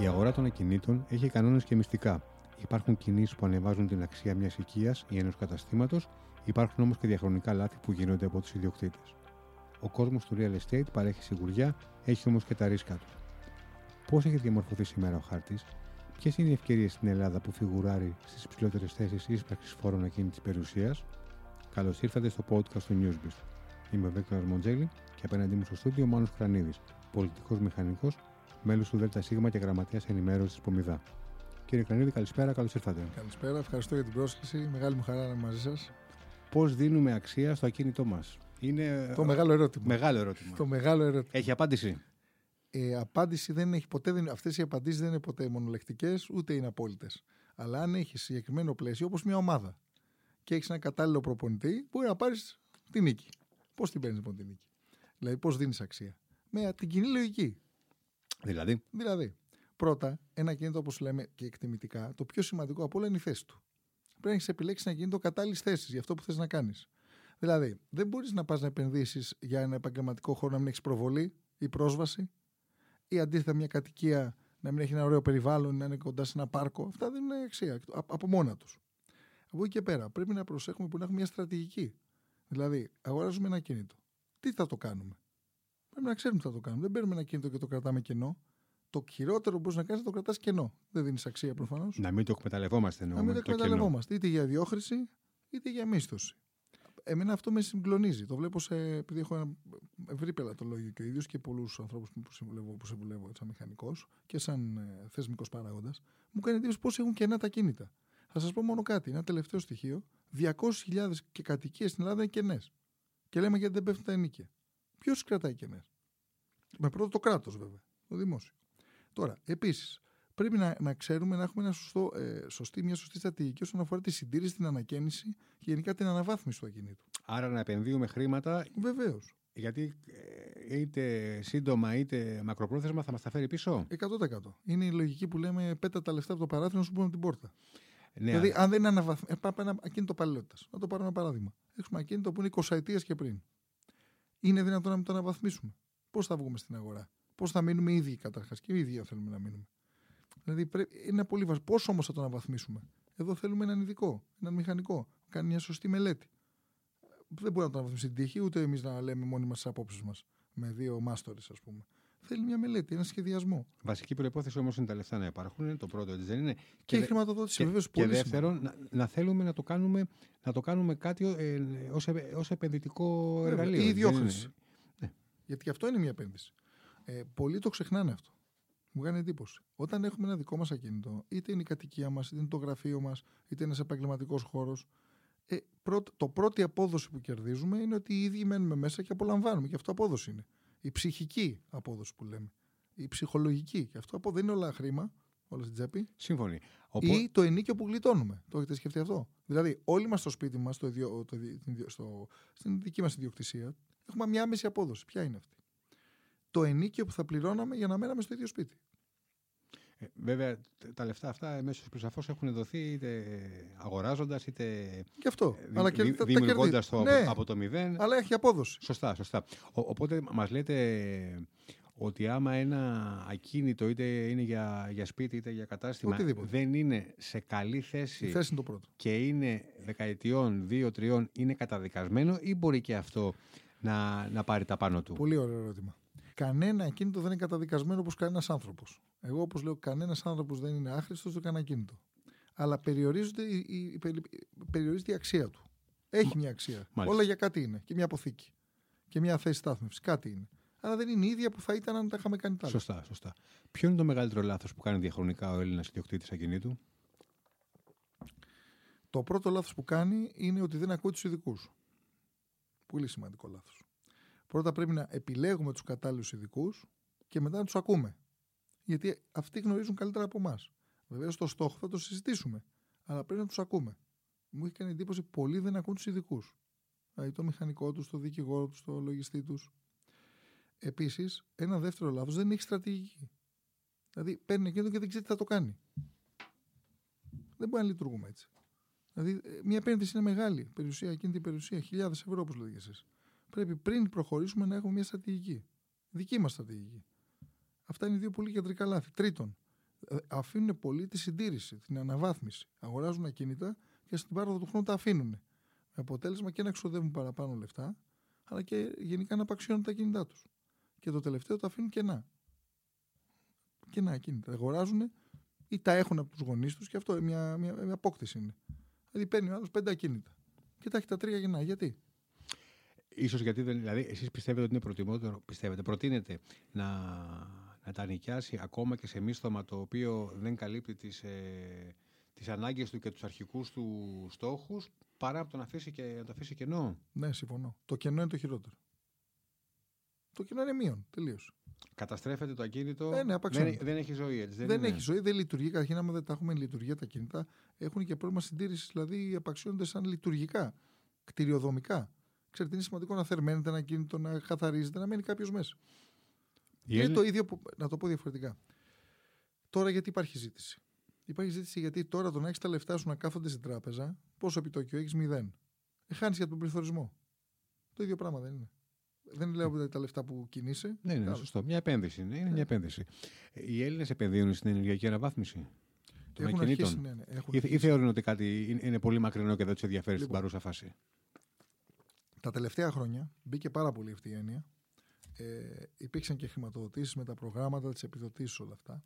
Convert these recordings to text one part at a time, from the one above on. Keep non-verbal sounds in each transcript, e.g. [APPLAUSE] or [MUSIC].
Η αγορά των ακινήτων έχει κανόνες και μυστικά. Υπάρχουν κινήσεις που ανεβάζουν την αξία μιας οικίας ή ενός καταστήματος, υπάρχουν όμως και διαχρονικά λάθη που γίνονται από τους ιδιοκτήτες. Ο κόσμος του real estate παρέχει σιγουριά, έχει όμως και τα ρίσκα του. Πώς έχει διαμορφωθεί σήμερα ο χάρτης, ποιες είναι οι ευκαιρίες στην Ελλάδα που φιγουράρει στις υψηλότερε θέσεις ίσπραξης φόρων ακίνητη περιουσίας; Καλώς ήρθατε στο podcast του Newsbeast. Είμαι ο Βέκτορας Μοντζέλη και απέναντί μου στο στούντιο ο Μάνος Κρανίδης, πολιτικός μηχανικός, μέλο του ΔΣ και γραμματέας ενημέρωσης τη Πομιδά. Κύριε Κρανίδη, καλησπέρα, καλώς ήρθατε. Καλησπέρα, ευχαριστώ για την πρόσκληση. Μεγάλη μου χαρά να είμαι μαζί σας. Πώς δίνουμε αξία στο ακίνητό μας, Είναι το μεγάλο ερώτημα. Μεγάλο ερώτημα. Το μεγάλο ερώτημα. Έχει απάντηση; Ε, απάντηση δεν έχει ποτέ, δεν, αυτές οι απαντήσεις δεν είναι ποτέ μονολεκτικές ούτε είναι απόλυτες. Αλλά αν έχεις συγκεκριμένο πλαίσιο όπως μια ομάδα και έχεις ένα κατάλληλο προπονητή μπορεί να πάρεις τη νίκη. Πώς την παίρνεις λοιπόν τη νίκη; Δηλαδή πώς δίνεις αξία; Με την κοινή λογική. Δηλαδή. Δηλαδή. Πρώτα, ένα κινητό όπως λέμε και εκτιμητικά, το πιο σημαντικό από όλα είναι η θέση του. Πρέπει να έχεις επιλέξει ένα κινητό κατάλληλης θέσης για αυτό που θες να κάνεις. Δηλαδή, δεν μπορείς να πας να επενδύσεις για ένα επαγγελματικό χώρο να μην έχεις προβολή ή πρόσβαση, ή αντίθετα μια κατοικία να μην έχει ένα ωραίο περιβάλλον, να είναι κοντά σε ένα πάρκο. Αυτά δεν είναι αξία από μόνα τους. Από εκεί και πέρα πρέπει να προσέχουμε που να έχουμε μια στρατηγική. Δηλαδή, αγοράζουμε ένα κινητό. Τι θα το κάνουμε; Πρέπει να ξέρουμε τι θα το κάνουμε. Δεν παίρνουμε ένα κινητό και το κρατάμε κενό. Το χειρότερο που μπορείς να κάνεις είναι το κρατάς κενό. Δεν δίνεις αξία προφανώς. Να μην το εκμεταλλευόμαστε Να μην το εκμεταλλευόμαστε. Είτε για διόχρηση είτε για μίσθωση. Εμένα αυτό με συγκλονίζει. Το βλέπω σε, επειδή έχω ένα ευρύ πελατολόγιο και ο ίδιος και πολλούς ανθρώπους που συμβουλεύω, που συμβουλεύω σαν μηχανικός και σαν ε, θεσμικός παράγοντας, μου κάνει εντύπωση πώς έχουν κενά τα κίνητα. Θα σας πω μόνο κάτι. Ένα τελευταίο στοιχείο. 200.000 και κατοικίες στην Ελλάδα είναι κενές. Και λέμε γιατί δεν πέφτουν τα ενίκια. Ποιος κρατάει κενέ. Με πρώτο το κράτος βέβαια. Το δημόσιο. Τώρα, επίσης, πρέπει να, να ξέρουμε να έχουμε ένα σωστό, ε, σωστή, μια σωστή στρατηγική όσον αφορά τη συντήρηση, την ανακαίνιση και γενικά την αναβάθμιση του ακινήτου. Άρα να επενδύουμε χρήματα. Βεβαίως. Γιατί ε, είτε σύντομα είτε μακροπρόθεσμα θα μας τα φέρει πίσω; 100%. Είναι η λογική που λέμε πέτα τα λεφτά από το παράθυρο να σου πούμε από την πόρτα. Ναι, δηλαδή, αν δεν είναι αναβαθμίσει. Ε, πάμε ένα ακίνητο παλαιότητας. Να το πάρω ένα παράδειγμα. Έχουμε ακίνητο που είναι 20 ετία και πριν. Είναι δυνατόν να μην το αναβαθμίσουμε. Πώς θα βγούμε στην αγορά; Πώς θα μείνουμε ίδιοι καταρχάς και οι ίδιοι θέλουμε να μείνουμε; Δηλαδή είναι πολύ βασικό. Πώς όμως θα τον αναβαθμίσουμε; Εδώ θέλουμε έναν ειδικό, έναν μηχανικό. Κάνει μια σωστή μελέτη. Δεν μπορεί να τον αναβαθμίσει την τύχη, ούτε εμείς να λέμε μόνοι μας τις απόψεις μας με δύο μάστορες, ας πούμε. Θέλει μια μελέτη, ένα σχεδιασμό. Βασική προπόθεση όμως είναι τα λεφτά να υπάρχουν. Είναι το πρώτο, έτσι δεν είναι. Και, και η χρηματοδότηση βεβαίως πολύ. Και δεύτερον, να, να, θέλουμε να το κάνουμε, να το κάνουμε κάτι ε, ως επενδυτικό εργαλείο. Η ιδιόχρηση. Ναι. Γιατί και αυτό είναι μια επένδυση. Ε, πολλοί το ξεχνάνε αυτό. Μου κάνει εντύπωση. Όταν έχουμε ένα δικό μας ακίνητο, είτε είναι η κατοικία μας, είτε είναι το γραφείο μας, είτε είναι ένας επαγγελματικός χώρος, ε, το πρώτη απόδοση που κερδίζουμε είναι ότι οι ίδιοι μένουμε μέσα και απολαμβάνουμε. Και αυτό απόδοση είναι. Η ψυχική απόδοση που λέμε. Η ψυχολογική. Και αυτό δεν είναι όλα χρήμα, όλα στην τσέπη. Σύμφωνοι. Ή το ενίκιο που γλιτώνουμε. Το έχετε σκεφτεί αυτό; Δηλαδή, όλοι μας στο σπίτι μας, στην δική μας ιδιοκτησία, έχουμε μια άμεση απόδοση. Ποια είναι αυτή; Το ενίκιο που θα πληρώναμε για να μέναμε στο ίδιο σπίτι. Ε, βέβαια, τα λεφτά αυτά εμέσω προσαφώς έχουν δοθεί είτε αγοράζοντας είτε. Και αυτό. Δη, αλλά και δη, δημιουργώντας το ναι, από, το μηδέν. Αλλά έχει απόδοση. Σωστά, σωστά. Ο, οπότε μας λέτε ότι άμα ένα ακίνητο είτε είναι για, για σπίτι είτε για κατάστημα δεν είναι σε καλή θέση, Η θέση είναι το πρώτο. και είναι δεκαετιών, δύο-τριών, είναι καταδικασμένο ή μπορεί και αυτό να, να πάρει τα πάνω του; Πολύ ωραίο ερώτημα. Κανένα ακίνητο δεν είναι καταδικασμένο όπως κανένας άνθρωπος. Εγώ, όπως λέω, κανένας άνθρωπος δεν είναι άχρηστος στο κανένα ακίνητο. Αλλά περιορίζεται η, η, περιορίζεται η αξία του. Έχει μια αξία. Μάλιστα. Όλα για κάτι είναι. Και μια αποθήκη. Και μια θέση στάθμευσης. Κάτι είναι. Αλλά δεν είναι η ίδια που θα ήταν αν τα είχαμε κάνει τα Σωστά, σωστά. Ποιο είναι το μεγαλύτερο λάθος που κάνει διαχρονικά ο Έλληνας ιδιοκτήτης ακινήτου; Το πρώτο λάθος που κάνει είναι ότι δεν ακούει τους ειδικούς. Πολύ σημαντικό λάθος. Πρώτα πρέπει να επιλέγουμε τους κατάλληλους ειδικούς και μετά να τους ακούμε. Γιατί αυτοί γνωρίζουν καλύτερα από εμάς. Βεβαίως το στόχο θα το συζητήσουμε, αλλά πρέπει να τους ακούμε. Μου έχει κάνει εντύπωση πολλοί δεν ακούν τους ειδικούς. Δηλαδή το μηχανικό τους, το δικηγόρο τους, το λογιστή τους. Επίσης, ένα δεύτερο λάθος δεν έχει στρατηγική. Δηλαδή παίρνει εκείνο και δεν ξέρει τι θα το κάνει. Δεν μπορεί να λειτουργούμε έτσι. Δηλαδή, ε, μια επένδυση είναι μεγάλη. Περιουσία, εκείνη την περιουσία, χιλιάδες ευρώ, όπως λέτε εσείς πρέπει πριν προχωρήσουμε να έχουμε μια στρατηγική. Δική μας στρατηγική. Αυτά είναι δύο πολύ κεντρικά λάθη. Τρίτον, Ε, αφήνουν πολύ τη συντήρηση, την αναβάθμιση. Αγοράζουν ακίνητα και στην πάροδο του χρόνου τα αφήνουν. Με αποτέλεσμα και να εξοδεύουν παραπάνω λεφτά, αλλά και γενικά να απαξιώνουν τα κινητά τους. Και το τελευταίο το αφήνουν κενά. Κενά ακίνητα. Αγοράζουν ή τα έχουν από τους γονείς τους και αυτό μια, μια, μια απόκτηση είναι. Δηλαδή παίρνει ο άλλος πέντε ακίνητα και τα έχει τα τρία γεννά. Γιατί; Ίσως γιατί δεν, δηλαδή εσείς πιστεύετε ότι είναι προτιμότερο, πιστεύετε, προτείνετε να, να τα νοικιάσει ακόμα και σε μίσθωμα το οποίο δεν καλύπτει τις, ε, τις ανάγκες του και τους αρχικούς του στόχους παρά από το να, αφήσει και, να το αφήσει κενό. Ναι, συμφωνώ. Το κενό είναι το χειρότερο. Το κενό είναι μείον, τελείως. Καταστρέφεται το ακίνητο. Ε, ναι, δεν, δεν έχει ζωή έτσι. Δεν, δεν έχει ζωή, δεν λειτουργεί. Καταρχήν, άμα δεν τα έχουμε λειτουργία τα κινητά, έχουν και πρόβλημα συντήρησης, δηλαδή απαξιώνονται σαν λειτουργικά, κτηριοδομικά. Ξέρετε, είναι σημαντικό να θερμαίνεται ένα κινητό, να καθαρίζεται, να μένει κάποιος μέσα. Είναι το ίδιο που. Να το πω διαφορετικά. Τώρα γιατί υπάρχει ζήτηση; Υπάρχει ζήτηση γιατί τώρα το να έχεις τα λεφτά σου να κάθονται στην τράπεζα, πόσο επιτόκιο έχεις, μηδέν. Ε, Χάνεις για τον πληθωρισμό. Το ίδιο πράγμα δεν είναι. Δεν λέω ότι τα λεφτά που κινείσαι. Ναι, ναι, σωστό. Μια επένδυση. Είναι, είναι μια επένδυση. Οι Έλληνες επενδύουν στην ενεργειακή αναβάθμιση των έχουν ακινήτων. Αρχίσει, ναι, ναι, έχουν ή, ή θεωρούν ότι κάτι είναι πολύ μακρινό και δεν τους ενδιαφέρει λοιπόν, στην παρούσα φάση; Τα τελευταία χρόνια μπήκε πάρα πολύ αυτή η έννοια. Ε, υπήρξαν και χρηματοδοτήσεις με τα προγράμματα, τις επιδοτήσεις, όλα αυτά.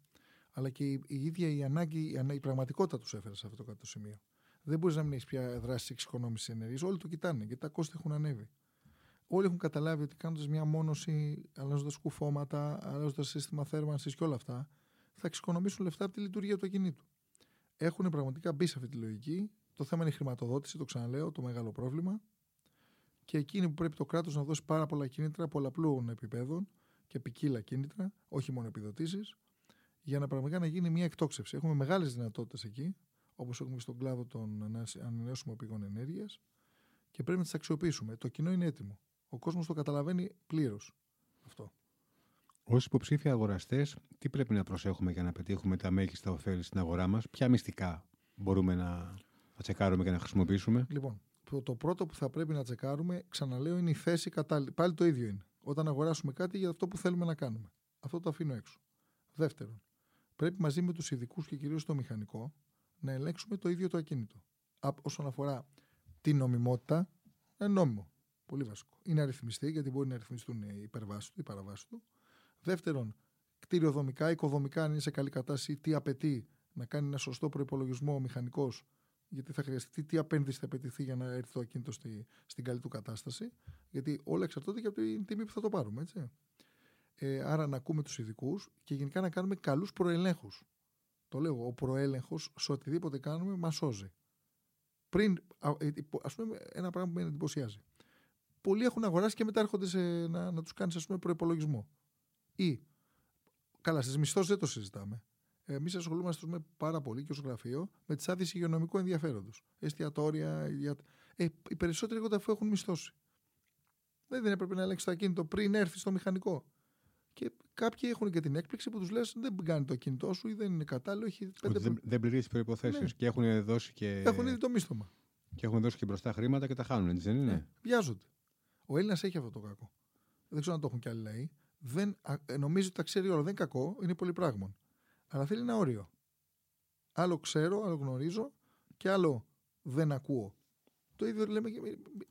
Αλλά και η, η ίδια η ανάγκη, η, η πραγματικότητα τους έφερε σε αυτό το σημείο. Δεν μπορείς να μην έχεις πια δράση εξοικονόμησης ενέργειας. Όλοι το κοιτάνε γιατί τα κόστη έχουν ανέβει όλοι έχουν καταλάβει ότι κάνοντας μια μόνωση, αλλάζοντας κουφώματα, αλλάζοντας σύστημα θέρμανσης και όλα αυτά, θα εξοικονομήσουν λεφτά από τη λειτουργία του ακινήτου. Έχουν πραγματικά μπει σε αυτή τη λογική. Το θέμα είναι η χρηματοδότηση, το ξαναλέω, το μεγάλο πρόβλημα. Και εκείνη που πρέπει το κράτος να δώσει πάρα πολλά κίνητρα πολλαπλών επιπέδων και ποικίλα κίνητρα, όχι μόνο επιδοτήσεις, για να πραγματικά να γίνει μια εκτόξευση. Έχουμε μεγάλες δυνατότητες εκεί, όπως έχουμε στον κλάδο των ανανεώσιμων πηγών ενέργειας, και πρέπει να τις αξιοποιήσουμε. Το κοινό είναι έτοιμο. Ο κόσμος το καταλαβαίνει πλήρως αυτό. Ω υποψήφια αγοραστές, τι πρέπει να προσέχουμε για να πετύχουμε τα μέγιστα ωφέλη στην αγορά μας, ποια μυστικά μπορούμε να, να τσεκάρουμε και να χρησιμοποιήσουμε; Λοιπόν, το πρώτο που θα πρέπει να τσεκάρουμε, ξαναλέω, είναι η θέση κατάλληλη. Πάλι το ίδιο είναι. Όταν αγοράσουμε κάτι για αυτό που θέλουμε να κάνουμε. Αυτό το αφήνω έξω. Δεύτερον, πρέπει μαζί με τους ειδικούς και κυρίως το μηχανικό να ελέγξουμε το ίδιο το ακίνητο. Όσον αφορά την νομιμότητα, είναι νόμιμο. Πολύ βασικό. Είναι αριθμιστή, γιατί μπορεί να αριθμιστούν οι υπερβάσεις του, οι παραβάσεις του. Δεύτερον, κτηριοδομικά, οικοδομικά, αν είναι σε καλή κατάσταση, τι απαιτεί να κάνει ένα σωστό προπολογισμό ο μηχανικός, γιατί θα χρειαστεί τι απένδυση θα απαιτηθεί για να έρθει το ακίνητο στη, στην καλή του κατάσταση. Γιατί όλα εξαρτώνται και από την τιμή που θα το πάρουμε. Έτσι. Ε, άρα να ακούμε τους ειδικούς και γενικά να κάνουμε καλούς προελέγχους. Το λέω, ο προέλεγχος σε οτιδήποτε κάνουμε μας σώζει. Πριν, α ε, πούμε, ένα πράγμα που με εντυπωσιάζει πολλοί έχουν αγοράσει και μετά έρχονται σε, να, να τους κάνεις προπολογισμό. Ή, καλά, στις μισθώσεις δεν το συζητάμε. Εμείς ασχολούμαστε με πάρα πολύ και ως γραφείο με τις άδειες υγειονομικού ενδιαφέροντος. Εστιατόρια, για... ε, οι περισσότεροι εγώ αφού έχουν μισθώσει. Δεν έπρεπε να ελέγξεις το ακίνητο πριν έρθεις στο μηχανικό. Και κάποιοι έχουν και την έκπληξη που τους λες: Δεν κάνει το ακίνητό σου ή δεν είναι κατάλληλο. Έχει πέντε δεν, δεν πληρείς τις προποθέσει ναι. και έχουν δώσει και. Έχουν ήδη το μίσθωμα. Και έχουν δώσει και μπροστά χρήματα και τα χάνουν, έτσι δεν είναι; Ναι, βιάζονται. Ο Έλληνας έχει αυτό το κακό. Δεν ξέρω αν το έχουν κι άλλοι λαοί. Δεν, ε, νομίζω ότι τα ξέρει όλα. Δεν είναι κακό, είναι πολύ πράγμα. Αλλά θέλει ένα όριο. Άλλο ξέρω, άλλο γνωρίζω και άλλο δεν ακούω. Το ίδιο λέμε,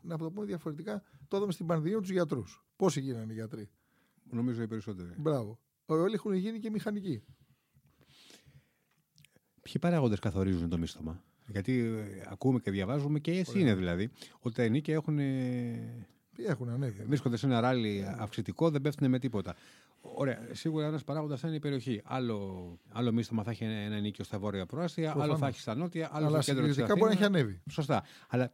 να το πούμε διαφορετικά, το είδαμε στην πανδημία τους γιατρούς. Πόσοι γίνανε οι γιατροί; Νομίζω οι περισσότεροι. Μπράβο. Όλοι έχουν γίνει και μηχανικοί. Ποιοι παράγοντες καθορίζουν το μίσθωμα; Γιατί ε, ακούμε και διαβάζουμε και εσύ είναι δηλαδή ότι τα ενίκια έχουν έχουν ανέβει. Βρίσκονται σε ένα ράλι αυξητικό, δεν πέφτουν με τίποτα. Ωραία, σίγουρα ένας παράγοντας θα είναι η περιοχή. Άλλο, άλλο μίσθωμα θα έχει ένα νίκιο στα βόρεια προάστια, άλλο θα έχει στα νότια, άλλο Αλλά στο κέντρο της μπορεί να έχει ανέβει. Σωστά. Αλλά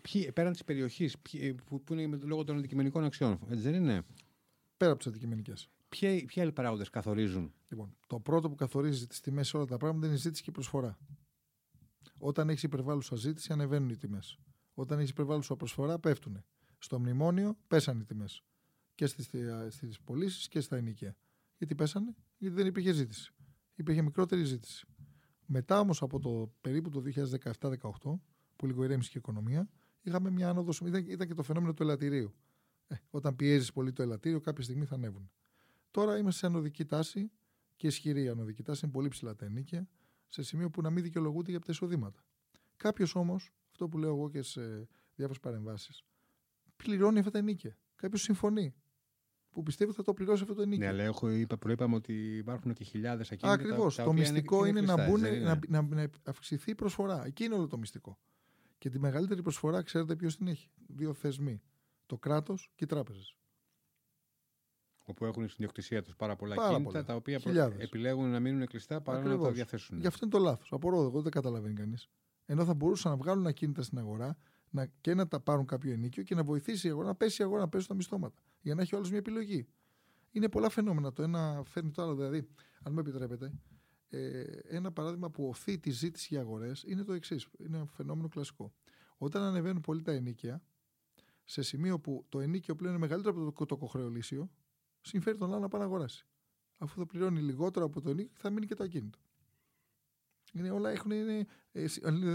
ποιοι, πέραν της περιοχής, που, που είναι λόγω των αντικειμενικών αξιών, έτσι δεν είναι; Πέρα από τις αντικειμενικές. Ποιοι, ποιοι άλλοι παράγοντες καθορίζουν; Λοιπόν, το πρώτο που καθορίζει τις τιμές σε όλα τα πράγματα είναι η ζήτηση και η προσφορά. Όταν έχεις υπερβάλλουσα ζήτηση, ανεβαίνουν οι τιμές. Όταν έχεις υπερβάλλουσα προσφορά, πέφτουν. Στο μνημόνιο πέσανε οι τιμές. Και στις πωλήσεις και στα ενοικία. Γιατί πέσανε, γιατί δεν υπήρχε ζήτηση. Υπήρχε μικρότερη ζήτηση. Μετά όμως από το περίπου το 2017-2018, που λίγο ηρέμησε και η οικονομία, είχαμε μια άνοδος. Ήταν, ήταν και το φαινόμενο του ελαττηρίου. Ε, όταν πιέζεις πολύ το ελαττήριο, κάποια στιγμή θα ανέβουν. Τώρα είμαστε σε ανωδική τάση και ισχυρή ανωδικητά είναι πολύ ψηλά τα ενίκια, σε σημείο που να μην δικαιολογούνται για τα εισοδήματα. Κάποιος όμως, αυτό που λέω εγώ και σε διάφορες παρεμβάσεις, πληρώνει αυτά τα ενίκια. Κάποιος συμφωνεί. Που πιστεύει θα το πληρώσει αυτό το ενίκιο. Ναι, αλλά έχω, είπα, προείπαμε ότι υπάρχουν και χιλιάδες ακίνητα. Ακριβώς. Το μυστικό είναι, είναι, να, μπουν, να, να, να, αυξηθεί η προσφορά. Εκεί είναι όλο το μυστικό. Και τη μεγαλύτερη προσφορά, ξέρετε ποιος την έχει; Δύο θεσμοί. Το κράτος και οι τράπεζες. Όπου έχουν στην ιδιοκτησία τους πάρα πολλά πάρα κίνητα, πολλά. τα οποία Χιλιάδες. επιλέγουν να μείνουν κλειστά παρά να τα διαθέσουν. Γι' αυτό είναι το λάθος. Απορώ, εγώ δεν καταλαβαίνει κανείς. Ενώ θα μπορούσαν να βγάλουν ακίνητα στην αγορά να, και να τα πάρουν κάποιο ενίκιο και να βοηθήσει η αγορά, να πέσει η αγορά, να πέσουν τα μισθώματα. Για να έχει όλος μια επιλογή. Είναι πολλά φαινόμενα. Το ένα φέρνει το άλλο. Δηλαδή, αν μου επιτρέπετε, ε, ένα παράδειγμα που οθεί τη ζήτηση για αγορές είναι το εξής. Είναι ένα φαινόμενο κλασικό. Όταν ανεβαίνουν πολύ τα ενίκια, σε σημείο που το ενίκιο πλέον είναι μεγαλύτερο από το κοτοκοχρεωλήσιο, συμφέρει τον άλλο να πάει να αγοράσει. Αφού θα πληρώνει λιγότερο από το ενίκιο, θα μείνει και το ακίνητο. Είναι, όλα έχουν είναι, ε,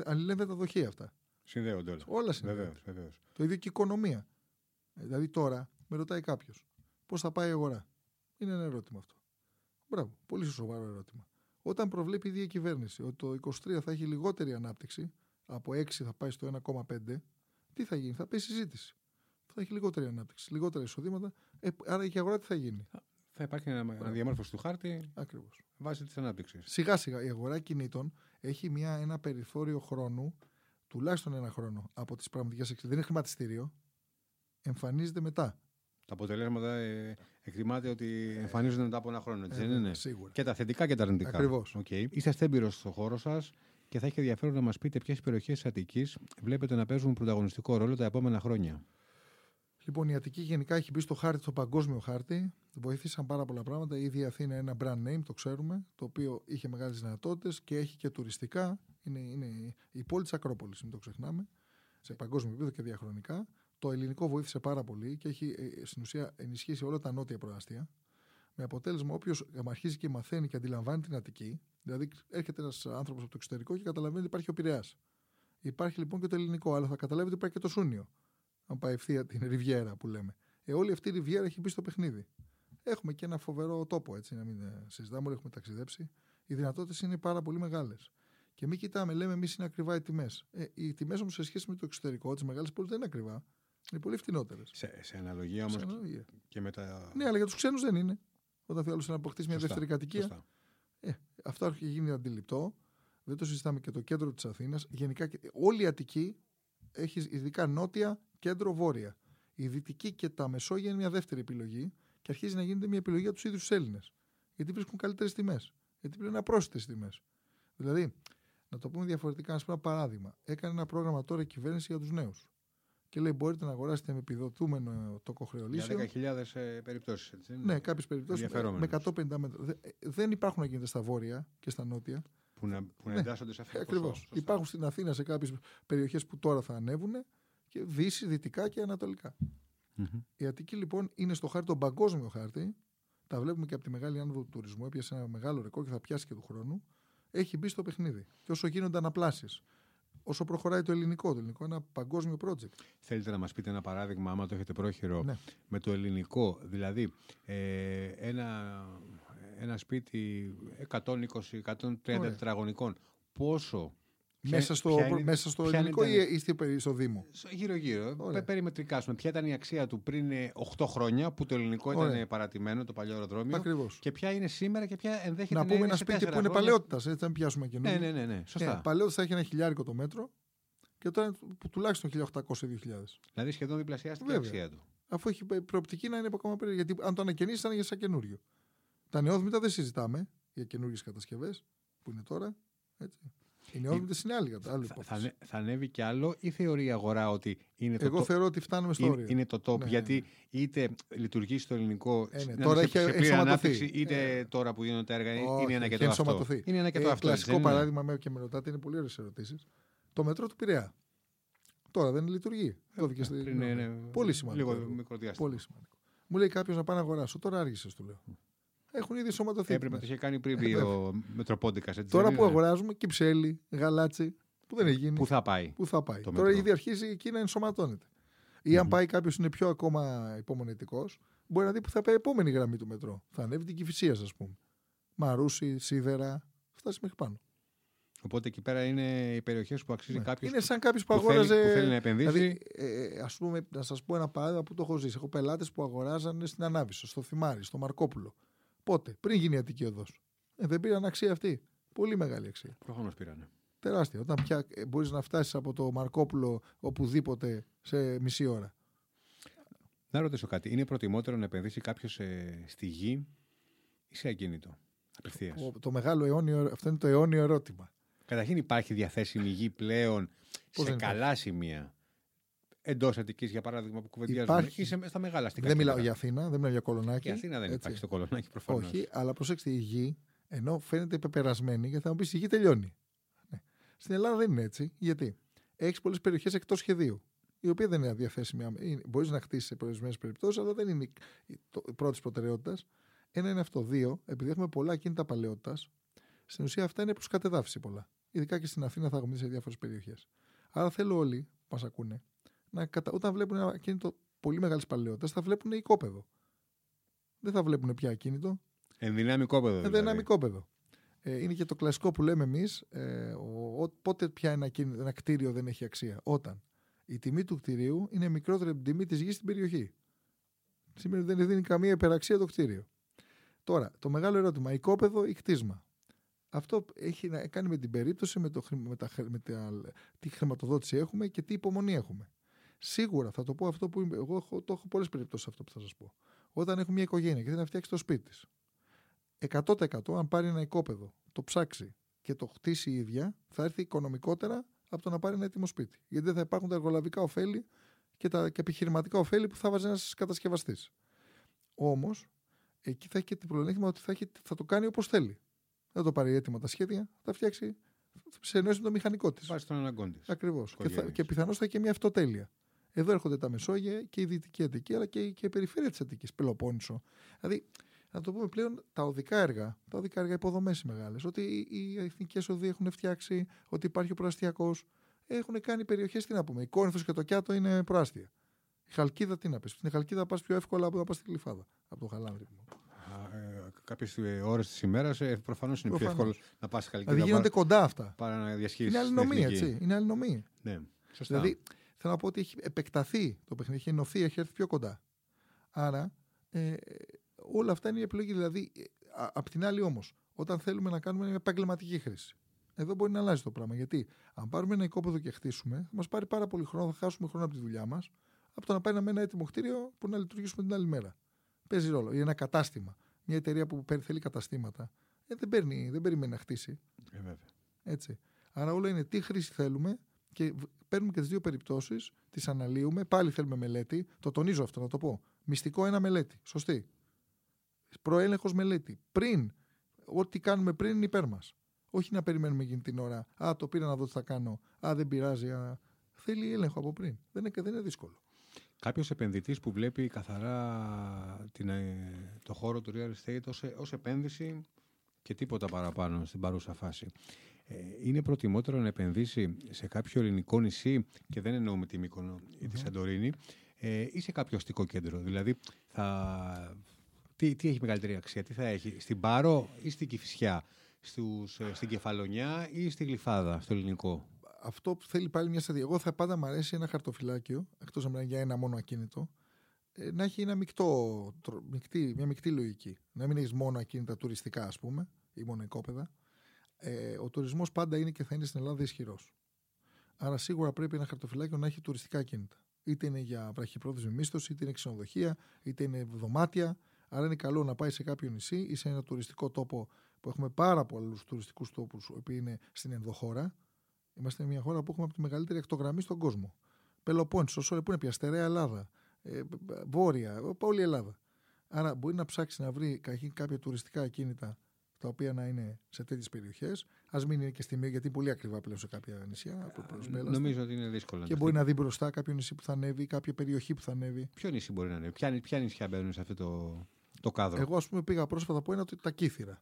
αλληλένδετα δοχεία αυτά. Συνδέονται όλα. Όλα συνδέονται. Βεβαίως, Το ίδιο και η οικονομία. Ε, δηλαδή τώρα με ρωτάει κάποιος πώς θα πάει η αγορά; Είναι ένα ερώτημα αυτό. Μπράβο. Πολύ σοβαρό ερώτημα. Όταν προβλέπει η ίδια κυβέρνηση ότι το 23 θα έχει λιγότερη ανάπτυξη, από 6 θα πάει στο 1,5, τι θα γίνει, θα πει συζήτηση. Θα έχει λιγότερη ανάπτυξη, λιγότερα εισοδήματα. Ε, άρα η αγορά τι θα γίνει; Θα υπάρχει ένα, ένα διαμόρφωση του χάρτη Ακριβώς. βάσει της ανάπτυξης. Σιγά σιγά η αγορά κινήτων έχει μια, ένα περιθώριο χρόνου, τουλάχιστον ένα χρόνο από τις πραγματικές εξελίξεις. Δεν είναι χρηματιστήριο. Εμφανίζεται μετά. Τα αποτελέσματα ε, εκτιμάται ότι εμφανίζονται μετά από ένα χρόνο. Έτσι, ε, δεν είναι; Σίγουρα. Και τα θετικά και τα αρνητικά. Ακριβώς. Okay. Είσαστε έμπειρος στον χώρο σας και θα έχει ενδιαφέρον να μας πείτε ποιες περιοχές τη Αττικής βλέπετε να παίζουν πρωταγωνιστικό ρόλο τα επόμενα χρόνια. Λοιπόν, η Αττική γενικά έχει μπει στο χάρτη, στο παγκόσμιο χάρτη. Βοήθησαν πάρα πολλά πράγματα. Ήδη η Αθήνα είναι ένα brand name, το ξέρουμε, το οποίο είχε μεγάλες δυνατότητες και έχει και τουριστικά. Είναι, είναι η πόλη της Ακρόπολης, μην το ξεχνάμε, σε παγκόσμιο επίπεδο και διαχρονικά. Το ελληνικό βοήθησε πάρα πολύ και έχει ε, στην ουσία ενισχύσει όλα τα νότια προάστια. Με αποτέλεσμα, όποιος αρχίζει και μαθαίνει και αντιλαμβάνει την Αττική, δηλαδή έρχεται ένας άνθρωπος από το εξωτερικό και καταλαβαίνει ότι υπάρχει ο Πειραιάς. Υπάρχει λοιπόν και το ελληνικό, αλλά θα καταλάβει ότι υπάρχει και το Σούνιο αν πάει ευθεία την Ριβιέρα που λέμε. Ε, όλη αυτή η Ριβιέρα έχει μπει στο παιχνίδι. Έχουμε και ένα φοβερό τόπο, έτσι, να μην ε, συζητάμε, όλοι έχουμε ταξιδέψει. Οι δυνατότητες είναι πάρα πολύ μεγάλες. Και μην κοιτάμε, λέμε εμείς είναι ακριβά οι τιμές. Ε, οι τιμές όμως σε σχέση με το εξωτερικό, τις μεγάλες πόλεις δεν είναι ακριβά. Είναι πολύ φτηνότερες. Σε, σε αναλογία όμως και με τα. Ναι, αλλά για τους ξένους δεν είναι. Όταν θέλει να αποκτήσει μια δεύτερη κατοικία. Ε, αυτό έχει γίνει αντιληπτό. Δεν το συζητάμε και το κέντρο της Αθήνας. Γενικά όλη η Αττική έχει ειδικά νότια κέντρο-βόρεια. Η δυτική και τα Μεσόγεια είναι μια δεύτερη επιλογή και αρχίζει να γίνεται μια επιλογή από τους ίδιους Έλληνες. Γιατί βρίσκουν καλύτερες τιμές. Γιατί πλέον απρόσιτες τιμές. Δηλαδή, να το πούμε διαφορετικά, να σα πω ένα παράδειγμα. Έκανε ένα πρόγραμμα τώρα η κυβέρνηση για τους νέους. Και λέει: Μπορείτε να αγοράσετε με επιδοτούμενο το κοχρεολύσιο. Για 10.000 ε, περιπτώσεις, έτσι. Ναι, κάποιες περιπτώσεις. Με 150 μέτρα. Δεν υπάρχουν να γίνεται στα βόρεια και στα νότια. Που να, που να ναι, εντάσσονται σε αυτό. Ακριβώς. Υπάρχουν στην Αθήνα σε κάποιες περιοχές που τώρα θα ανέβουν και δύση, δυτικά και ανατολικα Η Αττική λοιπόν είναι στο χάρτη, τον παγκόσμιο χάρτη. Τα βλέπουμε και από τη μεγάλη άνοδο του τουρισμού. Έπιασε ένα μεγάλο ρεκόρ και θα πιάσει και του χρόνου. Έχει μπει στο παιχνίδι. Και όσο γίνονται αναπλάσεις, όσο προχωράει το ελληνικό, το ελληνικό είναι ένα παγκόσμιο project. Θέλετε να μας πείτε ένα παράδειγμα, άμα το έχετε πρόχειρο, ναι. με το ελληνικό; Δηλαδή, ε, ένα, ένα σπίτι 120-130 τετραγωνικών, πόσο μέσα στο, είναι, μέσα στο ελληνικό ή είστε στο Δήμο; Γύρω-γύρω. Περιμετρικά. Ποια ήταν η αξία του πριν 8 χρόνια που το ελληνικό ήταν Ωραία. παρατημένο, το παλιό αεροδρόμιο. Ακριβώς. Και ποια είναι σήμερα και ποια ενδέχεται να πούμε ένα σπίτι που είναι παλαιότητας. Έτσι, δεν πιάσουμε καινούργιο. Ναι, ναι, ναι, ναι. Σωστά. Ε, παλαιότητα θα έχει ένα χιλιάρικο το μέτρο και τώρα που τουλάχιστον 1800-2000. Δηλαδή σχεδόν διπλασιάστηκε η αξία του. Αφού έχει προοπτική να είναι ακόμα πριν. Γιατί αν το ανακαινήσεις θα είναι για σαν καινούριο. Τα νεόδμητα δεν συζητάμε για καινούριε κατασκευές που είναι τώρα. Έτσι. Οι νεόδητε είναι άλλη θα, θα, θα ανέβει κι άλλο ή θεωρεί η αγορά ότι είναι το Εγώ θεωρώ ότι φτάνουμε στο όριο. Είναι το top. Ναι, γιατί ναι. είτε λειτουργεί στο ελληνικό ε, ναι. τώρα έχει ενσωματωθεί. είτε ε. τώρα που γίνονται τα έργα είναι ένα και το αυτό. Είναι ένα και το ε, αυτό. Κλασικό παράδειγμα με και με ρωτάτε είναι πολύ ωραίες ερωτήσεις. Το μετρό του Πειραιά. Τώρα δεν λειτουργεί. Ε, πολύ σημαντικό. Λίγο μικρό διάστημα. Πολύ σημαντικό. Μου λέει κάποιος να πάει να αγοράσω. Τώρα άργησε, του λέω έχουν ήδη σωματωθεί. Έπρεπε να το είχε κάνει πριν ο Μετροπόντικας. Τώρα που αγοράζουμε κυψέλη, γαλάτσι, που δεν έχει γίνει. Πού θα πάει. Πού θα πάει. Τώρα ήδη αρχίζει εκεί να ενσωματώνεται. Ή αν πάει κάποιος είναι πιο ακόμα υπομονετικός, μπορεί να δει που θα πάει η επόμενη γραμμή του μετρό. Θα ανέβει την κυφυσίας, ας πούμε. Μαρούσι, Σίδερα, φτάσει μέχρι πάνω. Οπότε εκεί πέρα είναι οι περιοχές που αξίζει Ναι. κάποιος. Είναι σαν κάποιος που, που, θέλει, αγόραζε. που θέλει να επενδύσει. Δηλαδή, ε, ας πούμε, να σας πω ένα παράδειγμα που το έχω ζήσει. Έχω πελάτες που αγοράζανε στην Ανάβησο, στο Θυμάρι, στο Μαρκόπουλο. Πότε, πριν γίνει η Αττική Οδός. Ε, δεν πήραν αξία αυτή. Πολύ μεγάλη αξία. Προφανώς πήρανε. Τεράστια. Όταν πια ε, μπορείς να φτάσεις από το Μαρκόπουλο οπουδήποτε σε μισή ώρα. Να ρωτήσω κάτι. Είναι προτιμότερο να επενδύσει κάποιος στη γη ή σε ακίνητο. Απευθείας; Ο- Το μεγάλο αιώνιο, αυτό είναι το αιώνιο ερώτημα. Καταρχήν υπάρχει διαθέσιμη γη πλέον Πώς σε δεν καλά σημεία. Εντός Αττικής, για παράδειγμα, που κουβεντιάζουμε. Υπάρχει. Ή σε, στα μεγάλα αστικά. δεν μιλάω κέντρα. για Αθήνα, δεν μιλάω για κολονάκι. Και Αθήνα δεν έτσι. υπάρχει στο κολονάκι προφανώς. Όχι, αλλά προσέξτε, η γη, ενώ φαίνεται πεπερασμένη, γιατί θα μου πεις η γη τελειώνει. Ναι. Στην Ελλάδα δεν είναι έτσι. Γιατί; Έχεις πολλές περιοχές εκτός σχεδίου, η οποία δεν είναι διαθέσιμη. Μπορείς να χτίσεις σε ορισμένες περιπτώσεις, αλλά δεν είναι η- η το- η πρώτη προτεραιότητας. Ένα είναι αυτό. Δύο, επειδή έχουμε πολλά κίνητα παλαιότητας, στην ουσία αυτά είναι προς κατεδάφιση πολλά. Ειδικά και στην Αθήνα θα έχουμε δει σε διάφορες περιοχές. Άρα θέλω όλοι που μας ακούνε, να κατα... όταν βλέπουν ένα κίνητο πολύ μεγάλης παλαιότητας, θα βλέπουν οικόπεδο. Δεν θα βλέπουν πια ακίνητο, Ενδυναμικό πεδίο. ένα δηλαδή. δυναμικό πεδο. Ε, είναι και το κλασικό που λέμε εμείς, ε, ο- ο- πότε πια ένα, κίνη- ένα κτίριο δεν έχει αξία. Όταν η τιμή του κτηρίου είναι μικρότερη από την τιμή της γης στην περιοχή. Σήμερα δεν δίνει καμία υπεραξία το κτίριο. Τώρα, το μεγάλο ερώτημα, οικόπεδο ή κτίσμα; Αυτό έχει να κάνει με την περίπτωση, με, το, χρη- με, τα, χρη- με τα, τι χρηματοδότηση έχουμε και τι υπομονή έχουμε. Σίγουρα θα το πω αυτό που είμαι- εγώ έχω, το έχω πολλές περιπτώσεις αυτό που θα σας πω. Όταν έχουμε μια οικογένεια και θέλει να φτιάξει το σπίτι της, 100% αν πάρει ένα οικόπεδο, το ψάξει και το χτίσει η ίδια, θα έρθει οικονομικότερα από το να πάρει ένα έτοιμο σπίτι. Γιατί δεν θα υπάρχουν τα εργολαβικά ωφέλη και τα και επιχειρηματικά ωφέλη που θα βάζει ένας κατασκευαστής. Όμως, εκεί θα έχει και την πλεονέκτημα ότι θα, έχει, θα το κάνει όπως θέλει. Δεν θα το πάρει έτοιμα τα σχέδια, θα τα φτιάξει σε ενόηση με το μηχανικό της. Βάσει των αναγκών της. Ακριβώς. Και, θα, οικογένειας. και πιθανώς θα έχει και μια αυτοτέλεια. Εδώ έρχονται τα Μεσόγεια και η Δυτική Αττική, αλλά και, και η περιφέρεια της Αττικής, Πελοπόννησο. Δηλαδή, να το πούμε πλέον, τα οδικά έργα, τα οδικά έργα υποδομές οι μεγάλες, ότι οι, οι εθνικές οδοί έχουν φτιάξει, ότι υπάρχει ο προαστιακός. Έχουν κάνει περιοχές, τι να πούμε. Η Κόρινθος και το Κιάτο είναι προάστια. Η Χαλκίδα, τι να πεις. Στην Χαλκίδα πας πιο εύκολα από να πας στη Γλυφάδα. Από το Χαλάνδρη. Κάποιες ώρες της ημέρας προφανώς είναι πιο Προφανώς. εύκολο να πας καλή Δηλαδή γίνονται κοντά αυτά. παρά να διασχίσεις. Είναι αλληνομία, έτσι. Είναι αλληνομία. Ναι, σωστά. Δηλαδή, θέλω να πω ότι έχει επεκταθεί το παιχνίδι, έχει ενωθεί, έχει έρθει πιο κοντά. Άρα, ε, όλα αυτά είναι η επιλογή. Δηλαδή, ε, α- απ' την άλλη όμως, όταν θέλουμε να κάνουμε μια επαγγελματική χρήση, εδώ μπορεί να αλλάζει το πράγμα. Γιατί αν πάρουμε ένα οικόπεδο και χτίσουμε, θα μας πάρει πάρα πολύ χρόνο, θα χάσουμε χρόνο από τη δουλειά μας, από το να πάρουμε ένα έτοιμο κτίριο που να λειτουργήσουμε την άλλη μέρα. Παίζει ρόλο. Ή ένα κατάστημα. Μια εταιρεία που παίρνει- θέλει καταστήματα, ε, δεν, παίρνει, δεν περιμένει να χτίσει. Ε, βέβαια. Έτσι. Άρα όλα είναι τι χρήση θέλουμε και β- παίρνουμε και τις δύο περιπτώσεις, τις αναλύουμε. Πάλι θέλουμε μελέτη. Το τονίζω αυτό, να το πω. Μυστικό ένα μελέτη. Σωστή. Προέλεγχος μελέτη. Πριν. Ό,τι κάνουμε πριν είναι υπέρ μας. Όχι να περιμένουμε εκείνη την ώρα. Α, το πήρα να δω τι θα κάνω. Α, δεν πειράζει. Α. Θέλει έλεγχο από πριν. Δεν είναι, δεν είναι δύσκολο. Κάποιος επενδυτής που βλέπει καθαρά την, ε, το χώρο του real estate ως, ε- ως επένδυση και τίποτα παραπάνω στην παρούσα φάση. Ε, είναι προτιμότερο να επενδύσει σε κάποιο ελληνικό νησί και δεν εννοούμε τη Μύκονο ή τη Σαντορίνη ε, ή σε κάποιο αστικό κέντρο. Δηλαδή, θα, τι, τι έχει μεγαλύτερη αξία, τι θα έχει, στην Πάρο ή στην Κηφισιά, στους, ε, στην Κεφαλονιά ή στη Γλυφάδα, στο ελληνικό; Αυτό που θέλει πάλι μια στρατηγική. Εγώ θα πάντα μου αρέσει ένα χαρτοφυλάκιο, εκτός αν μιλάμε για ένα μόνο ακίνητο, ε, να έχει ένα μεικτό, τρο- μεικτή, μια μεικτή λογική. Να μην έχεις μόνο ακίνητα τουριστικά, ας πούμε, ή μόνο οικόπεδα. Ε, ο τουρισμός πάντα είναι και θα είναι στην Ελλάδα ισχυρός. Άρα σίγουρα πρέπει ένα χαρτοφυλάκιο να έχει τουριστικά ακίνητα. Είτε είναι για βραχυπρόθεσμη μίσθωση, είτε είναι ξενοδοχεία, είτε είναι δωμάτια. Άρα είναι καλό να πάει σε κάποιο νησί ή σε ένα τουριστικό τόπο που έχουμε πάρα πολλούς τουριστικούς τόπους, οι οποίοι είναι στην ενδοχώρα. Είμαστε μια χώρα που έχουμε από τη μεγαλύτερη ακτογραμμή στον κόσμο. Πελοπόννησο, Σόρε, που είναι πια στερεά Ελλάδα. Ε, βόρεια, όλη η Ελλάδα. Άρα μπορεί να ψάξει να βρει κα- κάποια τουριστικά ακίνητα τα οποία να είναι σε τέτοιες περιοχές. Α μην είναι και στη μία, γιατί είναι πολύ ακριβά πλέον σε κάποια νησιά. από προσπέλαστα. Νομίζω ότι είναι δύσκολο. να Και το μπορεί να δει μπροστά κάποιο νησί που θα ανέβει, κάποια περιοχή που θα ανέβει. Ποιο νησί μπορεί να είναι, ποια, ποια νησιά μπαίνουν σε αυτό το, το κάδρο; Εγώ, ας πούμε, πήγα πρόσφατα από ένα ότι τα Κύθυρα.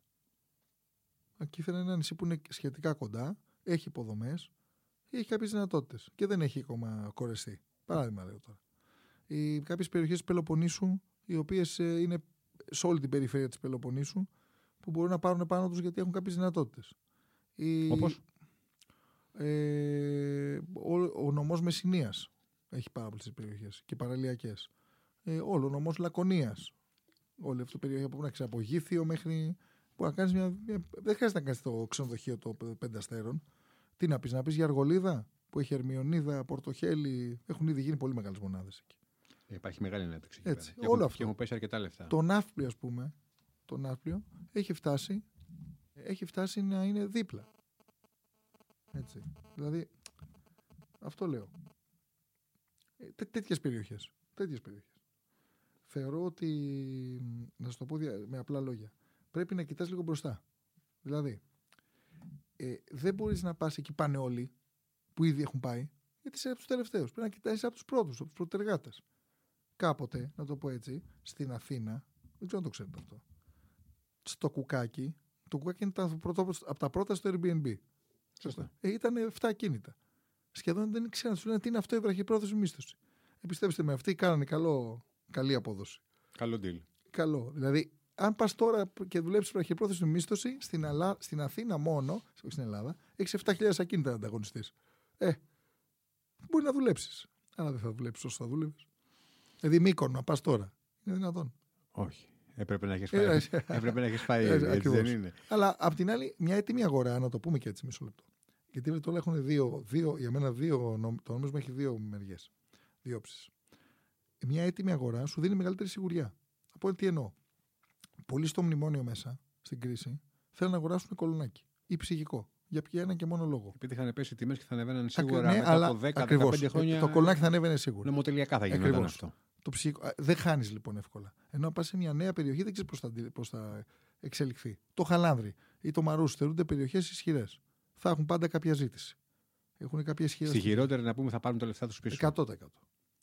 Τα Κύθυρα είναι ένα νησί που είναι σχετικά κοντά, έχει υποδομές, έχει κάποιες δυνατότητες και δεν έχει ακόμα κορεστεί. Παράδειγμα, λέω τώρα. Οι κάποιες περιοχές της Πελοποννήσου, οι οποίες είναι σε όλη την περιφέρεια της Πελοποννήσου, που μπορούν να πάρουν πάνω τους γιατί έχουν κάποιες δυνατότητες. Όπως; Ε, ο, ο νομός Μεσσηνίας έχει πάρα πολλές περιοχές και παραλιακές. Ε, όλο ο νομός Λακωνίας. Όλη αυτή η περιοχή που να έχει από Γήθιο μέχρι. Που να κάνεις μια, μια, δεν χρειάζεται να κάνεις το ξενοδοχείο των πέντε αστέρων. Τι να πεις, να πεις για Αργολίδα που έχει Ερμιονίδα, Πορτοχέλη. Έχουν ήδη γίνει πολύ μεγάλες μονάδες εκεί. Υπάρχει μεγάλη ανάπτυξη. Έτσι, εκεί πέρα. όλο και, έχουν, αυτό. και έχουν πέσει αρκετά λεφτά. Το Ναύπλιο, ας πούμε, το Ναύπλιο έχει φτάσει, έχει φτάσει να είναι δίπλα. Έτσι. Δηλαδή, αυτό λέω. Ε, τέ, τέτοιες περιοχές. Τέτοιες περιοχές. Θεωρώ ότι, να σου το πω δια- με απλά λόγια, πρέπει να κοιτάς λίγο μπροστά. Δηλαδή, ε, δεν μπορείς να πας εκεί πάνε όλοι, που ήδη έχουν πάει, γιατί είσαι από τους τελευταίους. Πρέπει να κοιτάς από τους πρώτους, από τους πρωτεργάτες. Κάποτε, να το πω έτσι, στην Αθήνα, δεν ξέρω αν το ξέρετε αυτό, στο κουκάκι, το κουκάκι ήταν το πρώτο, από τα πρώτα στο Airbnb. Σωστά. Ε, ήταν 7 ακίνητα. Σχεδόν δεν ξέραν, σου λένε τι είναι αυτό η βραχυπρόθεσμη μίσθωση. Επιστέψτε με, αυτοί κάνανε καλό, καλή απόδοση. Καλό deal. Καλό. Δηλαδή, αν πας τώρα και δουλέψεις βραχυπρόθεσμη μίσθωση, στην, Αλλά... στην Αθήνα μόνο, όχι στην Ελλάδα, έχεις 7.000 ακίνητα ανταγωνιστή. Ε, μπορεί να δουλέψεις. Αλλά δεν θα δουλέψεις όσο θα δούλευες. Δηλαδή, μήκον να πας τώρα. Είναι δυνατόν. Όχι. Έπρεπε να έχεις Ε, φάει. ε, Έπρεπε να έχεις φάει. ε, έτσι ακριβώς. δεν είναι. Αλλά απ' την άλλη, μια έτοιμη αγορά, να το πούμε και έτσι μισό λεπτό. Γιατί βλέπετε όλα έχουν δύο, δύο για μένα δύο, νομ- το νόμισμα έχει δύο μεριές. Δύο όψεις. Μια έτοιμη αγορά σου δίνει μεγαλύτερη σιγουριά. Από τι εννοώ. Πολλοί στο μνημόνιο μέσα, στην κρίση, θέλουν να αγοράσουν κολονάκι ή ψυχικό. Για ποιο ένα και μόνο λόγο. Επειδή είχαν πέσει οι τιμές και θα ανεβαίναν Ακρι- σίγουρα ναι, μετά αλλά από 10-15 ακριβώς. χρόνια. Το κολονάκι θα ανέβαινε σίγουρα. Νομοτελειακά θα γινόταν Ακριβώς. αυτό. Το ψυχικό, α, δεν χάνεις λοιπόν εύκολα. Ενώ πας σε μια νέα περιοχή δεν ξέρεις πώς θα, αντι- πώς θα εξελιχθεί. Το Χαλάνδρι ή το Μαρούσι θεωρούνται περιοχές ισχυρές. Θα έχουν πάντα κάποια ζήτηση. Έχουν κάποια ισχυρά. Στη χειρότερη να πούμε θα πάρουν τα λεφτά τους πίσω. 100%.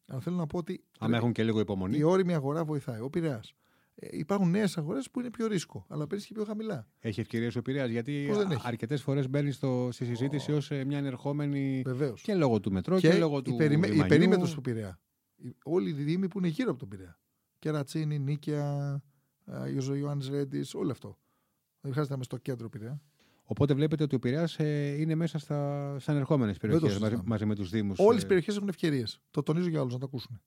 Αλλά θέλω να πω ότι Αν έχουν και λίγο υπομονή. η όρημη αγορά βοηθάει. Ο Πειραιάς. Ε, υπάρχουν νέες αγορές που είναι πιο ρίσκο, αλλά παίρνεις και πιο χαμηλά. Έχει ευκαιρίες ο Πειραιάς γιατί Πώς δεν έχει; αρκετές φορές μπαίνεις στο, στη συζήτηση ω μια ενερχόμενη Βεβαίως. και λόγω του μετρό και, λόγω του. η, περιμέ... η λιμανιού. περίμετρος του Πειραιά. Οι- Όλοι οι δήμοι που είναι γύρω από τον Πειραιά. Κερατσίνη, Νίκαια, Ιωζο Ιωάννης Ρέντι, όλο αυτό. Δεν χρειάζεται να είμαι στο κέντρο Πειραιά. Οπότε βλέπετε ότι ο Πειραιάς ε, είναι μέσα στα, στα ανερχόμενε περιοχές μαζί, συζητάμε. μαζί με τους Δήμους. Όλες οι περιοχές έχουν ευκαιρίες. Το τονίζω για όλους να το ακούσουν.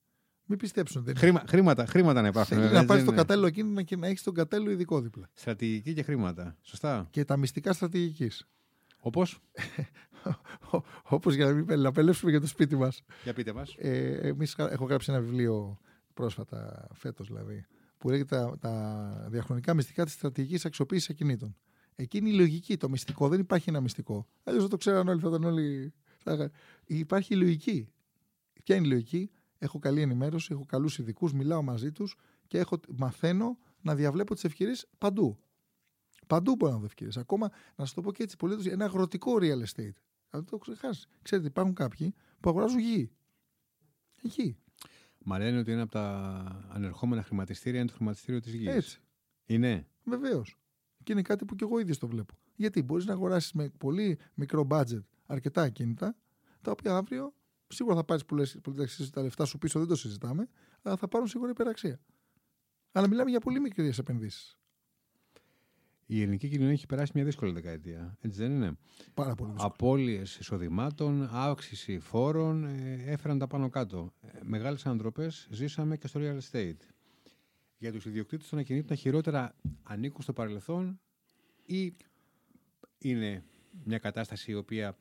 Μην πιστέψουν. Δεν Χρήμα, χρήματα, χρήματα να υπάρχουν. Θέλει βέβαια, να πάρεις έτσι το δεν είναι. κατάλληλο κίνημα και να έχεις τον κατάλληλο ειδικό δίπλα. Στρατηγική και χρήματα. Σωστά. Και τα μυστικά στρατηγικής. Όπω. [LAUGHS] Όπως για να μην να απελεύσουμε για το σπίτι μας. Για πείτε μας. Ε, εμείς γρα- έχω γράψει ένα βιβλίο πρόσφατα, φέτος δηλαδή, που λέγεται τα, τα διαχρονικά μυστικά της στρατηγικής αξιοποίησης ακινήτων. Εκείνη η λογική, το μυστικό. Δεν υπάρχει ένα μυστικό. Αλλιώς δεν το ξέραν όλοι, θα ήταν όλοι. θα είχα- Υπάρχει η λογική. Ποια είναι η λογική, Έχω καλή ενημέρωση, έχω καλούς ειδικούς, μιλάω μαζί τους και έχω, μαθαίνω να διαβλέπω τις ευκαιρίες παντού. Παντού μπορώ να δω ευκαιρίες. Ακόμα, να σα το πω και έτσι, πολύ, ένα αγροτικό real estate. Αν το ξεχάσει. Ξέρετε, υπάρχουν κάποιοι που αγοράζουν γη. Γη. Μα λένε ότι ένα από τα ανερχόμενα χρηματιστήρια είναι το χρηματιστήριο της γης. Έτσι. Είναι. Βεβαίως. Και είναι κάτι που και εγώ ίδιο το βλέπω. Γιατί μπορείς να αγοράσεις με πολύ μικρό budget αρκετά ακίνητα, τα οποία αύριο σίγουρα θα πάρεις πολλέ τα λεφτά σου πίσω, δεν το συζητάμε, αλλά θα πάρουν σίγουρα υπεραξία. Αλλά μιλάμε για πολύ μικρές επενδύσεις. Η ελληνική κοινωνία έχει περάσει μια δύσκολη δεκαετία. Έτσι δεν είναι; Πάρα πολύ δύσκολο. Απόλυε εισοδημάτων, αύξηση φόρων ε, έφεραν τα πάνω κάτω. Ε, Μεγάλες ανατροπές ζήσαμε και στο real estate. Για τους ιδιοκτήτες των ακινήτων, τα χειρότερα ανήκουν στο παρελθόν ή είναι μια κατάσταση η οποία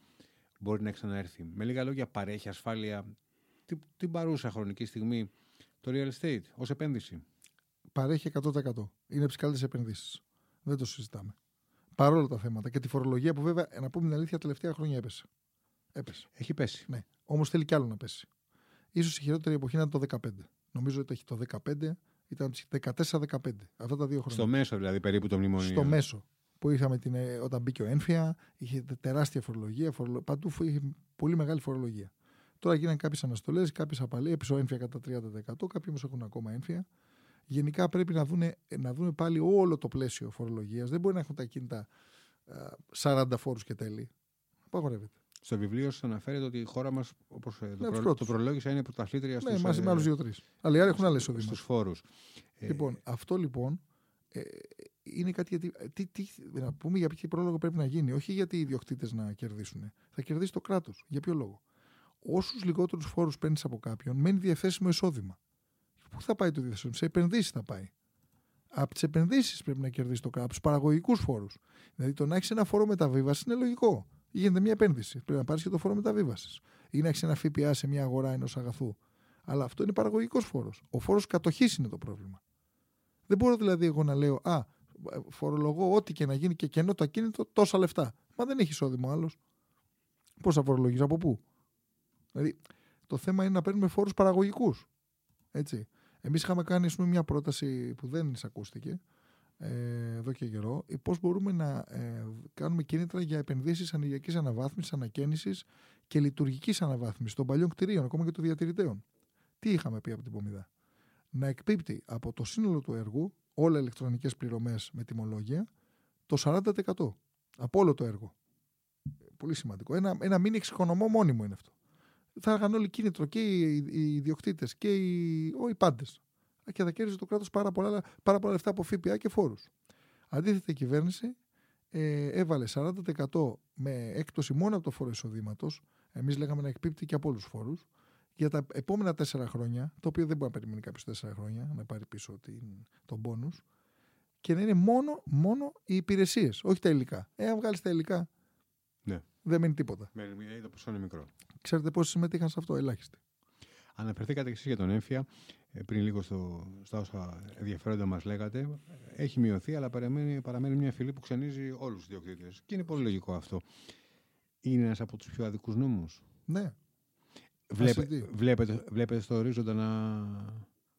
μπορεί να ξαναέρθει; Με λίγα λόγια, παρέχει ασφάλεια την, την παρούσα χρονική στιγμή το real estate ως επένδυση; Παρέχει 100%. Είναι από τις καλύτερες επενδύσεις. Δεν το συζητάμε. Παρόλα τα θέματα και τη φορολογία που βέβαια, να πούμε την αλήθεια, τελευταία χρόνια έπεσε. Έπεσε. Έχει πέσει. Ναι. Όμως θέλει κι άλλο να πέσει. σω η χειρότερη εποχή ήταν το 15. Νομίζω ότι έχει το 15, ήταν το 14-15. Αυτά τα δύο χρόνια. Στο μέσο δηλαδή περίπου το μνημονίο. Στο μέσο. Που είχαμε την, ε, όταν μπήκε ο Ένφια, είχε τεράστια φορολογία. Φορολο... Παντού φο- είχε πολύ μεγάλη φορολογία. Τώρα γίνανε κάποιες αναστολές, κάποιες απαλέ. Έπεισε ο Ένφια κατά 30%. Κάποιοι όμως έχουν ακόμα Ένφια. Γενικά πρέπει να δούνε, να δούνε πάλι όλο το πλαίσιο φορολογίας. Δεν μπορεί να έχουν τα κίνητα α, 40 φόρους και τέλη. Απαγορεύεται. Στο βιβλίο σας αναφέρεται ότι η χώρα μας, όπως το, τους προ... το πρώτους. προλόγησα, είναι πρωταθλήτρια Ναι, στους, μαζί με ε, άλλους δύο-τρεις. Αλλά οι άλλοι έχουν άλλες εισοδήματα. στους φόρους. Ε, Λοιπόν, αυτό λοιπόν ε, είναι κάτι γιατί. Τι, τι, να πούμε για ποιο πρόλογο πρέπει να γίνει. Όχι γιατί οι ιδιοκτήτες να κερδίσουν. Θα κερδίσει το κράτος. Για ποιο λόγο. Όσους λιγότερους φόρους παίρνεις από κάποιον, μένει διαθέσιμο εισόδημα. Πού θα πάει το διαθέσιμο, σε επενδύσεις θα πάει. Από τις επενδύσεις πρέπει να κερδίσει το κράτος, από του παραγωγικούς φόρους. Δηλαδή το να έχεις ένα φόρο μεταβίβασης είναι λογικό. Γίνεται μια επένδυση. Πρέπει να πάρεις και το φόρο μεταβίβασης. Ή να έχεις ένα ΦΠΑ σε μια αγορά ενός αγαθού. Αλλά αυτό είναι παραγωγικός φόρος. Ο φόρος κατοχής είναι το πρόβλημα. Δεν μπορώ δηλαδή εγώ να λέω Α, φορολογώ ό,τι και να γίνει και κενό το ακίνητο τόσα λεφτά. Μα δεν έχει εισόδημα άλλος. Πώς θα φορολογείς, από πού; Δηλαδή το θέμα είναι να παίρνουμε φόρους παραγωγικούς. Έτσι. Εμείς είχαμε κάνει πούμε, μια πρόταση που δεν εισακούστηκε ε, εδώ και καιρό. Ε, Πώς μπορούμε να ε, κάνουμε κίνητρα για επενδύσεις ανηλιακής αναβάθμισης, ανακαίνησης και λειτουργικής αναβάθμισης των παλιών κτηρίων, ακόμα και των διατηρητέων. Τι είχαμε πει από την Πομιδά. Να εκπίπτει από το σύνολο του έργου όλα ηλεκτρονικές πληρωμές με τιμολόγια το 40% από όλο το έργο. Πολύ σημαντικό. Ένα, ένα μήνυ εξοικονομώ μόνιμο είναι αυτό. Θα είχαν όλοι κίνητρο και οι, οι ιδιοκτήτες και οι, οι πάντες. Και θα κέρδιζε το κράτος πάρα, πολλά, πάρα πολλά λεφτά από ΦΠΑ και φόρους. Αντίθετα, η κυβέρνηση ε, έβαλε 40% με έκπτωση μόνο από το φόρο εισοδήματος. Εμείς λέγαμε να εκπίπτει και από όλους τους φόρους για τα επόμενα τέσσερα χρόνια, το οποίο δεν μπορεί να περιμένει κάποιος τέσσερα χρόνια να πάρει πίσω την, τον πόνους, και να είναι μόνο, μόνο οι υπηρεσίες, όχι τα υλικά. Ε, αν βγάλεις τα υλικά, ναι. Δεν μένει τίποτα. Μένει, το ποσό είναι μικρό. Ξέρετε πόσοι συμμετείχαν σε αυτό, ελάχιστοι. Αναφερθήκατε και εσείς για τον έμφυα, ε, πριν λίγο στο, στα όσα ενδιαφέροντα μας λέγατε. Έχει μειωθεί, αλλά παραμένει, παραμένει μια φυλή που ξενίζει όλους τους διοκτήτες. Και είναι πολύ λογικό αυτό. Είναι ένας από τους πιο αδικούς νόμους. Ναι, Βλέπε, βλέπετε, βλέπετε στο ορίζοντα να,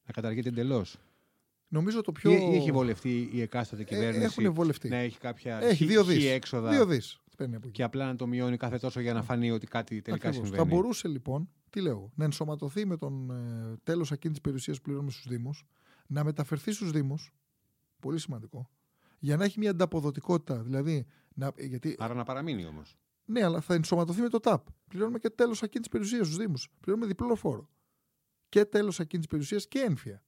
να καταργείται εντελώς; Νομίζω το πιο. Ή, έχει βολευτεί η εκάστοτε ε, κυβέρνηση. έχουν βολευτεί. Να έχει κάποια έχει δύο δις. έξοδα; Δύο δις. Και απλά να το μειώνει κάθε τόσο για να φανεί ότι κάτι τελικά Ακριβώς. συμβαίνει. Θα μπορούσε λοιπόν, τι λέω, να ενσωματωθεί με τον ε, τέλος ακίνητη περιουσίας που πληρώνουμε στους Δήμους, να μεταφερθεί στους Δήμους. Πολύ σημαντικό. Για να έχει μια ανταποδοτικότητα. Δηλαδή, να, γιατί... Άρα να παραμείνει όμως. Ναι, αλλά θα ενσωματωθεί με το ΤΑΠ. Πληρώνουμε και τέλος ακίνητη περιουσίας στους Δήμους. Πληρώνουμε διπλό φόρο. Και τέλος ακίνητη περιουσίας και ένφια.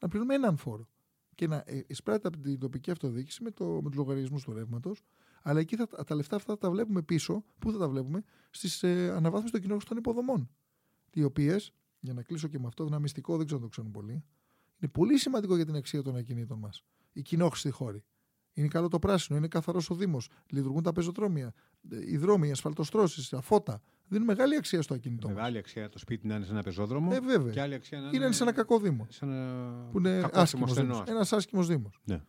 Να πληρώνουμε έναν φόρο. Και να ε, εισπράττει από την τοπική αυτοδιοίκηση με, το, με τους λογαριασμούς του ρεύματος. Αλλά εκεί θα, τα λεφτά αυτά θα τα βλέπουμε πίσω. Πού θα τα βλέπουμε, στις ε, αναβάθμιση των κοινωνικών υποδομών. Οι οποίες, για να κλείσω και με αυτό, ένα μυστικό δεν ξέρω αν το ξέρουν πολύ, είναι πολύ σημαντικό για την αξία των ακινήτων μας. Οι κοινόχρηστοι χώροι. Είναι καλό το πράσινο, είναι καθαρός ο Δήμος. Λειτουργούν τα πεζοδρόμια, οι δρόμοι, οι ασφαλτοστρώσεις, τα φώτα. Δίνουν μεγάλη αξία στο ακίνητο. Μεγάλη αξία το σπίτι να είναι σε ένα πεζόδρομο. Ε, βέβαια. Και άλλη αξία να είναι, σε ένα κακό Δήμο. Σε ένα που είναι άσχημος Ένας άσχημος Δήμος. Ναι.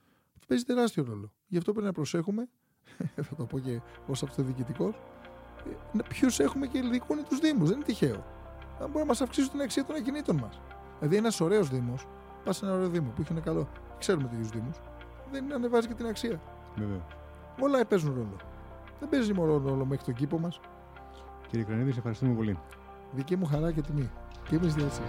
Παίζει τεράστιο ρόλο. Γι' αυτό πρέπει να προσέχουμε, [LAUGHS] θα το πω και ως αυτοδιοικητικός, ε, ποιους έχουμε και δικούν τους Δήμους. Δεν είναι τυχαίο. Αν μπορεί να μας αυξήσουν την αξία των ακινήτων μας. Δηλαδή, ένας ωραίος Δήμος, πας σε ένα ωραίο Δήμο που έχει ένα καλό. Ξέρουμε τέτοιους Δήμους δεν ανεβάζει και την αξία. Βέβαια. Όλα παίζουν ρόλο. Δεν παίζει μόνο ρόλο μέχρι τον κήπο μας. Κύριε Κρανίδη, σε ευχαριστούμε πολύ. Δική μου χαρά και τιμή. Και εμείς διασύ.